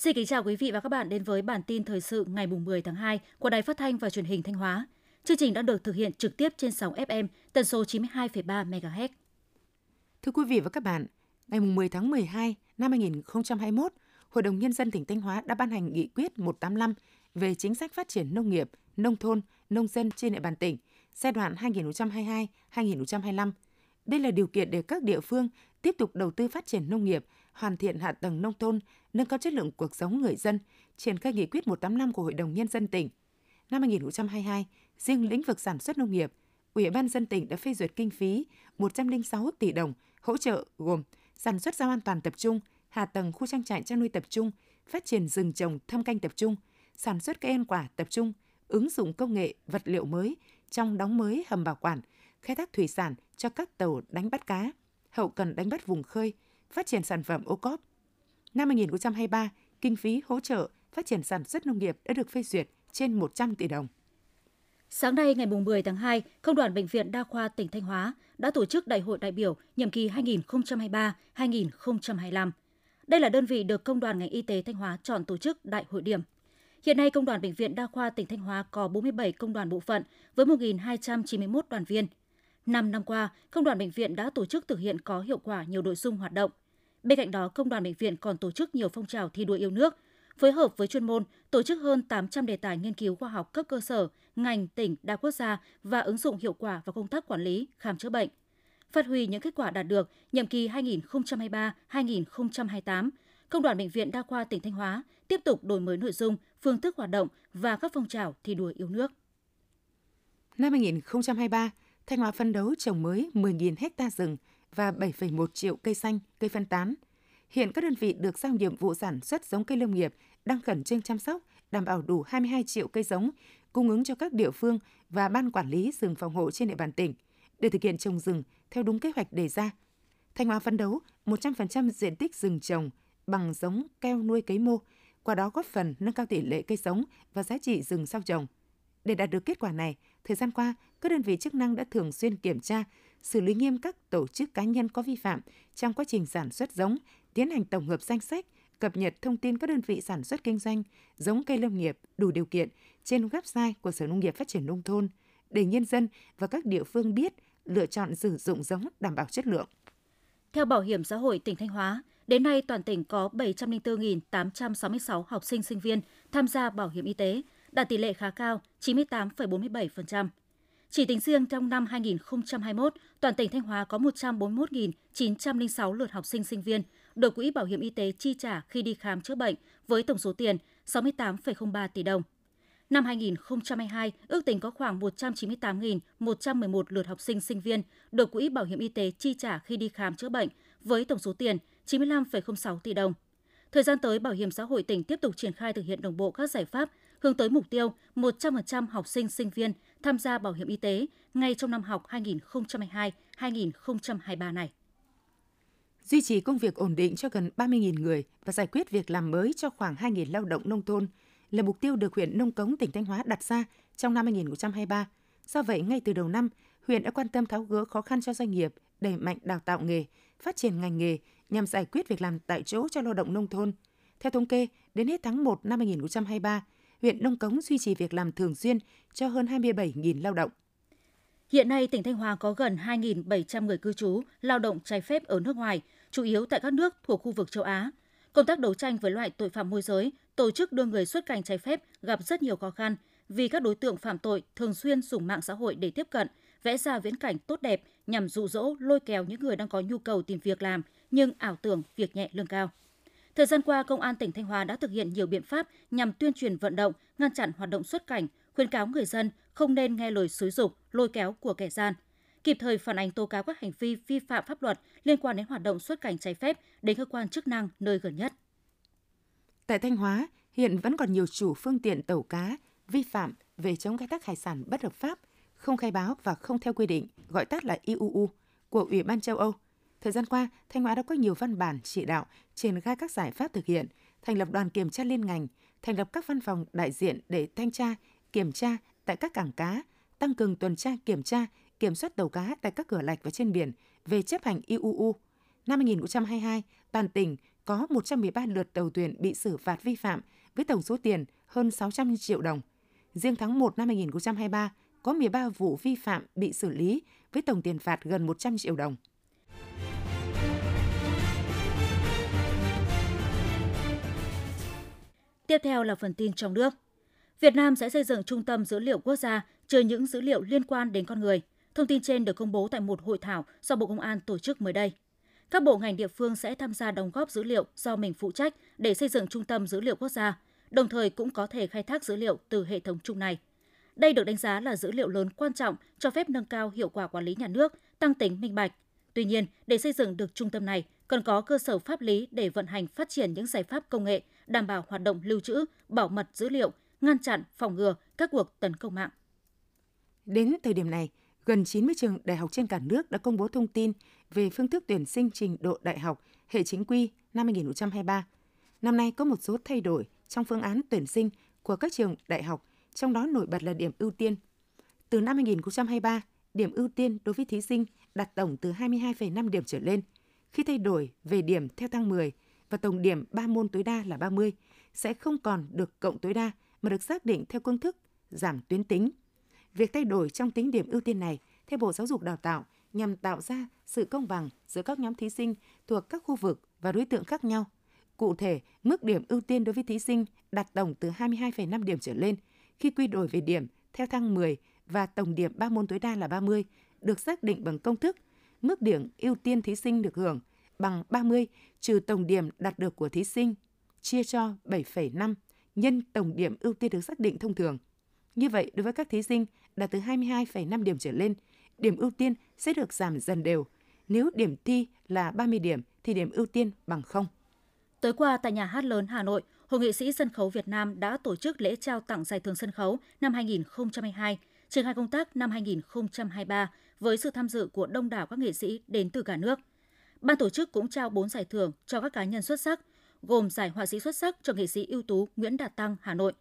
Xin kính chào quý vị và các bạn đến với bản tin thời sự ngày 10 tháng 2 của Đài Phát thanh và Truyền hình Thanh Hóa. Chương trình đã được thực hiện trực tiếp trên sóng FM tần số 92,3 MHz. Thưa quý vị và các bạn, ngày 10 tháng 12 năm 2021, Hội đồng Nhân dân tỉnh Thanh Hóa đã ban hành nghị quyết 185 về chính sách phát triển nông nghiệp, nông thôn, nông dân trên địa bàn tỉnh giai đoạn 2022-2025. Đây là điều kiện để các địa phương tiếp tục đầu tư phát triển nông nghiệp, hoàn thiện hạ tầng nông thôn, nâng cao chất lượng cuộc sống người dân, triển khai nghị quyết 185 của Hội đồng Nhân dân tỉnh. Năm 2022, riêng lĩnh vực sản xuất nông nghiệp, Ủy ban dân tỉnh đã phê duyệt kinh phí 106 tỷ đồng hỗ trợ gồm sản xuất rau an toàn tập trung, hạ tầng khu trang trại chăn nuôi tập trung, phát triển rừng trồng thâm canh tập trung, sản xuất cây ăn quả tập trung, ứng dụng công nghệ vật liệu mới trong đóng mới hầm bảo quản, khai thác thủy sản cho các tàu đánh bắt cá, hậu cần đánh bắt vùng khơi, phát triển sản phẩm ô cóp. Năm 2023, kinh phí hỗ trợ phát triển sản xuất nông nghiệp đã được phê duyệt trên 100 tỷ đồng. Sáng nay ngày 10 tháng 2, Công đoàn Bệnh viện Đa khoa tỉnh Thanh Hóa đã tổ chức Đại hội đại biểu nhiệm kỳ 2023-2025. Đây là đơn vị được Công đoàn ngành y tế Thanh Hóa chọn tổ chức đại hội điểm. Hiện nay, Công đoàn Bệnh viện Đa khoa tỉnh Thanh Hóa có 47 công đoàn bộ phận với 1.291 đoàn viên. Năm năm qua, Công đoàn Bệnh viện đã tổ chức thực hiện có hiệu quả nhiều nội dung hoạt động. Bên cạnh đó, Công đoàn Bệnh viện còn tổ chức nhiều phong trào thi đua yêu nước, phối hợp với chuyên môn tổ chức hơn 800 đề tài nghiên cứu khoa học cấp cơ sở, ngành, tỉnh, đa quốc gia và ứng dụng hiệu quả vào công tác quản lý, khám chữa bệnh. Phát huy những kết quả đạt được nhiệm kỳ 2023-2028, Công đoàn Bệnh viện Đa khoa tỉnh Thanh Hóa tiếp tục đổi mới nội dung, phương thức hoạt động và các phong trào thi đua yêu nước. Năm 2023, Thanh Hóa phân đấu trồng mới 10.000 hecta rừng và 7,1 triệu cây xanh, cây phân tán. Hiện các đơn vị được giao nhiệm vụ sản xuất giống cây lâm nghiệp đang khẩn trương chăm sóc, đảm bảo đủ 22 triệu cây giống, cung ứng cho các địa phương và ban quản lý rừng phòng hộ trên địa bàn tỉnh để thực hiện trồng rừng theo đúng kế hoạch đề ra. Thanh Hóa phấn đấu 100% diện tích rừng trồng bằng giống keo nuôi cấy mô, qua đó góp phần nâng cao tỷ lệ cây sống và giá trị rừng sau trồng. Để đạt được kết quả này, thời gian qua, các đơn vị chức năng đã thường xuyên kiểm tra, xử lý nghiêm các tổ chức cá nhân có vi phạm trong quá trình sản xuất giống, tiến hành tổng hợp danh sách, cập nhật thông tin các đơn vị sản xuất kinh doanh giống cây lâm nghiệp đủ điều kiện trên website của Sở Nông nghiệp Phát triển Nông thôn để nhân dân và các địa phương biết lựa chọn sử dụng giống đảm bảo chất lượng. Theo Bảo hiểm xã hội tỉnh Thanh Hóa, đến nay toàn tỉnh có 704.866 học sinh sinh viên tham gia bảo hiểm y tế, đạt tỷ lệ khá cao, 98,47%. Chỉ tính riêng trong năm 2021, toàn tỉnh Thanh Hóa có 141.906 lượt học sinh sinh viên được Quỹ Bảo hiểm Y tế chi trả khi đi khám chữa bệnh với tổng số tiền 68,03 tỷ đồng. Năm 2022, ước tính có khoảng 198.111 lượt học sinh sinh viên được Quỹ Bảo hiểm Y tế chi trả khi đi khám chữa bệnh với tổng số tiền 95,06 tỷ đồng. Thời gian tới, Bảo hiểm xã hội tỉnh tiếp tục triển khai thực hiện đồng bộ các giải pháp hướng tới mục tiêu 100% học sinh sinh viên tham gia bảo hiểm y tế ngay trong năm học 2022-2023 này. Duy trì công việc ổn định cho gần 30.000 người và giải quyết việc làm mới cho khoảng 2.000 lao động nông thôn là mục tiêu được huyện Nông Cống, tỉnh Thanh Hóa đặt ra trong năm 2023. Do vậy, ngay từ đầu năm, huyện đã quan tâm tháo gỡ khó khăn cho doanh nghiệp, đẩy mạnh đào tạo nghề, phát triển ngành nghề nhằm giải quyết việc làm tại chỗ cho lao động nông thôn. Theo thống kê, đến hết tháng 1 năm 2023, huyện Nông Cống duy trì việc làm thường xuyên cho hơn 27.000 lao động. Hiện nay, tỉnh Thanh Hóa có gần 2.700 người cư trú, lao động trái phép ở nước ngoài, chủ yếu tại các nước thuộc khu vực châu Á. Công tác đấu tranh với loại tội phạm môi giới, tổ chức đưa người xuất cảnh trái phép gặp rất nhiều khó khăn vì các đối tượng phạm tội thường xuyên dùng mạng xã hội để tiếp cận, vẽ ra viễn cảnh tốt đẹp nhằm dụ dỗ lôi kéo những người đang có nhu cầu tìm việc làm nhưng ảo tưởng việc nhẹ lương cao. Thời gian qua, Công an tỉnh Thanh Hóa đã thực hiện nhiều biện pháp nhằm tuyên truyền vận động, ngăn chặn hoạt động xuất cảnh, khuyến cáo người dân không nên nghe lời xúi dục, lôi kéo của kẻ gian, kịp thời phản ánh tố cáo các hành vi vi phạm pháp luật liên quan đến hoạt động xuất cảnh trái phép đến cơ quan chức năng nơi gần nhất. Tại Thanh Hóa, hiện vẫn còn nhiều chủ phương tiện tàu cá vi phạm về chống khai thác hải sản bất hợp pháp, không khai báo và không theo quy định, gọi tắt là IUU của Ủy ban châu Âu. Thời gian qua, Thanh Hóa đã có nhiều văn bản chỉ đạo triển khai các giải pháp thực hiện, thành lập đoàn kiểm tra liên ngành, thành lập các văn phòng đại diện để thanh tra, kiểm tra tại các cảng cá, tăng cường tuần tra kiểm tra, kiểm soát tàu cá tại các cửa lạch và trên biển về chấp hành IUU. Năm 2022, toàn tỉnh có 113 lượt tàu thuyền bị xử phạt vi phạm với tổng số tiền hơn 600 triệu đồng. Riêng tháng 1 năm 2023, có 13 vụ vi phạm bị xử lý với tổng tiền phạt gần 100 triệu đồng. Tiếp theo là phần tin trong nước. Việt Nam sẽ xây dựng trung tâm dữ liệu quốc gia chứa những dữ liệu liên quan đến con người. Thông tin trên được công bố tại một hội thảo do Bộ Công an tổ chức mới đây. Các bộ ngành địa phương sẽ tham gia đóng góp dữ liệu do mình phụ trách để xây dựng trung tâm dữ liệu quốc gia, đồng thời cũng có thể khai thác dữ liệu từ hệ thống chung này. Đây được đánh giá là dữ liệu lớn quan trọng cho phép nâng cao hiệu quả quản lý nhà nước, tăng tính minh bạch. Tuy nhiên, để xây dựng được trung tâm này, cần có cơ sở pháp lý để vận hành phát triển những giải pháp công nghệ, đảm bảo hoạt động lưu trữ, bảo mật dữ liệu, ngăn chặn, phòng ngừa các cuộc tấn công mạng. Đến thời điểm này, gần 90 trường đại học trên cả nước đã công bố thông tin về phương thức tuyển sinh trình độ đại học hệ chính quy năm 2023. Năm nay có một số thay đổi trong phương án tuyển sinh của các trường đại học, trong đó nổi bật là điểm ưu tiên. Từ năm 2023, điểm ưu tiên đối với thí sinh đạt tổng từ 22,5 điểm trở lên. Khi thay đổi về điểm theo thang 10 và tổng điểm 3 môn tối đa là 30, sẽ không còn được cộng tối đa mà được xác định theo công thức giảm tuyến tính. Việc thay đổi trong tính điểm ưu tiên này, theo Bộ Giáo dục Đào tạo, nhằm tạo ra sự công bằng giữa các nhóm thí sinh thuộc các khu vực và đối tượng khác nhau. Cụ thể, mức điểm ưu tiên đối với thí sinh đạt tổng từ 22,5 điểm trở lên khi quy đổi về điểm theo thang 10 và tổng điểm 3 môn tối đa là 30 được xác định bằng công thức mức điểm ưu tiên thí sinh được hưởng bằng 30 trừ tổng điểm đạt được của thí sinh chia cho 7,5 nhân tổng điểm ưu tiên được xác định thông thường. Như vậy, đối với các thí sinh đạt từ 22,5 điểm trở lên, điểm ưu tiên sẽ được giảm dần đều. Nếu điểm thi là 30 điểm thì điểm ưu tiên bằng 0. Tối qua tại nhà hát lớn Hà Nội, Hội nghệ sĩ sân khấu Việt Nam đã tổ chức lễ trao tặng giải thưởng sân khấu năm 2022, triển khai công tác năm 2023 với sự tham dự của đông đảo các nghệ sĩ đến từ cả nước. Ban tổ chức cũng trao 4 giải thưởng cho các cá nhân xuất sắc, gồm giải họa sĩ xuất sắc cho nghệ sĩ ưu tú Nguyễn Đạt Tăng, Hà Nội,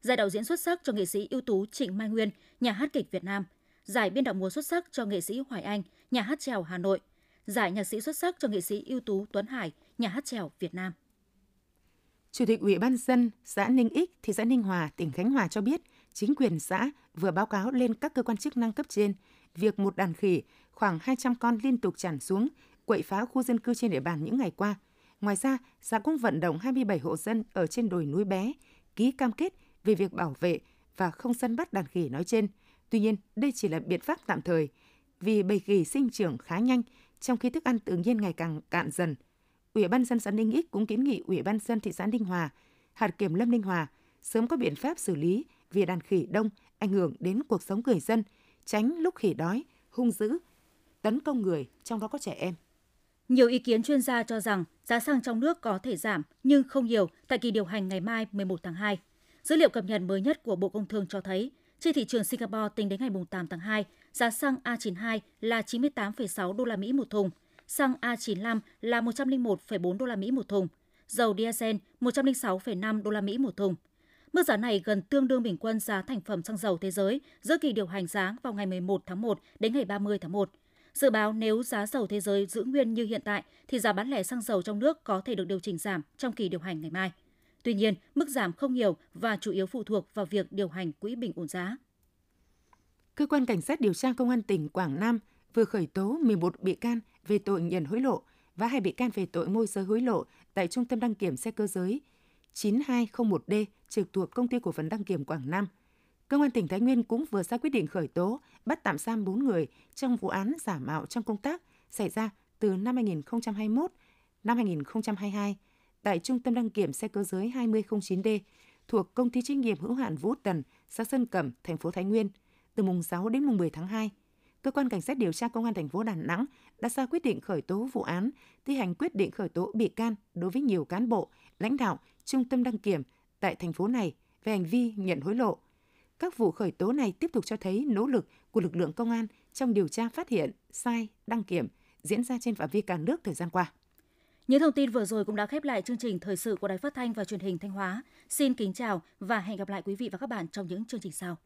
giải đạo diễn xuất sắc cho nghệ sĩ ưu tú Trịnh Mai Nguyên, nhà hát kịch Việt Nam, giải biên đạo múa xuất sắc cho nghệ sĩ Hoài Anh, nhà hát trèo Hà Nội, giải nhạc sĩ xuất sắc cho nghệ sĩ ưu tú Tuấn Hải, nhà hát trèo Việt Nam. Chủ tịch Ủy ban dân xã Ninh Ích, thị xã Ninh Hòa, tỉnh Khánh Hòa cho biết, chính quyền xã vừa báo cáo lên các cơ quan chức năng cấp trên việc một đàn khỉ khoảng 200 con liên tục tràn xuống, quậy phá khu dân cư trên địa bàn những ngày qua. Ngoài ra, xã cũng vận động 27 hộ dân ở trên đồi núi bé ký cam kết về việc bảo vệ và không săn bắt đàn khỉ nói trên. Tuy nhiên, đây chỉ là biện pháp tạm thời, vì bầy khỉ sinh trưởng khá nhanh, trong khi thức ăn tự nhiên ngày càng cạn dần. Ủy ban dân xã Ninh Ích cũng kiến nghị Ủy ban dân thị xã Ninh Hòa, hạt kiểm lâm Ninh Hòa sớm có biện pháp xử lý vì đàn khỉ đông ảnh hưởng đến cuộc sống người dân, tránh lúc khỉ đói, hung dữ, tấn công người, trong đó có trẻ em. Nhiều ý kiến chuyên gia cho rằng giá xăng trong nước có thể giảm nhưng không nhiều tại kỳ điều hành ngày mai 11 tháng 2. Dữ liệu cập nhật mới nhất của Bộ Công Thương cho thấy, trên thị trường Singapore tính đến ngày 8 tháng 2, giá xăng A92 là 98,6 đô la Mỹ một thùng, xăng A95 là 101,4 đô la Mỹ một thùng, dầu diesel 106,5 đô la Mỹ một thùng. Mức giá này gần tương đương bình quân giá thành phẩm xăng dầu thế giới giữa kỳ điều hành giá vào ngày 11 tháng 1 đến ngày 30 tháng 1. Dự báo nếu giá dầu thế giới giữ nguyên như hiện tại thì giá bán lẻ xăng dầu trong nước có thể được điều chỉnh giảm trong kỳ điều hành ngày mai. Tuy nhiên, mức giảm không nhiều và chủ yếu phụ thuộc vào việc điều hành quỹ bình ổn giá. Cơ quan Cảnh sát điều tra Công an tỉnh Quảng Nam vừa khởi tố 11 bị can về tội nhận hối lộ và hai bị can về tội môi giới hối lộ tại Trung tâm đăng kiểm xe cơ giới 9201D trực thuộc Công ty Cổ phần Đăng kiểm Quảng Nam. Công an tỉnh Thái Nguyên cũng vừa ra quyết định khởi tố, bắt tạm giam 4 người trong vụ án giả mạo trong công tác xảy ra từ năm 2021 năm 2022 tại Trung tâm đăng kiểm xe cơ giới 2009D thuộc công ty trách nhiệm hữu hạn Vũ Tần, xã Sơn Cẩm, thành phố Thái Nguyên từ mùng 6 đến mùng 10 tháng 2. Cơ quan cảnh sát điều tra công an thành phố Đà Nẵng đã ra quyết định khởi tố vụ án, thi hành quyết định khởi tố bị can đối với nhiều cán bộ, lãnh đạo trung tâm đăng kiểm tại thành phố này về hành vi nhận hối lộ. Các vụ khởi tố này tiếp tục cho thấy nỗ lực của lực lượng công an trong điều tra phát hiện, sai, đăng kiểm diễn ra trên phạm vi cả nước thời gian qua. Những thông tin vừa rồi cũng đã khép lại chương trình thời sự của Đài Phát thanh và Truyền hình Thanh Hóa. Xin kính chào và hẹn gặp lại quý vị và các bạn trong những chương trình sau.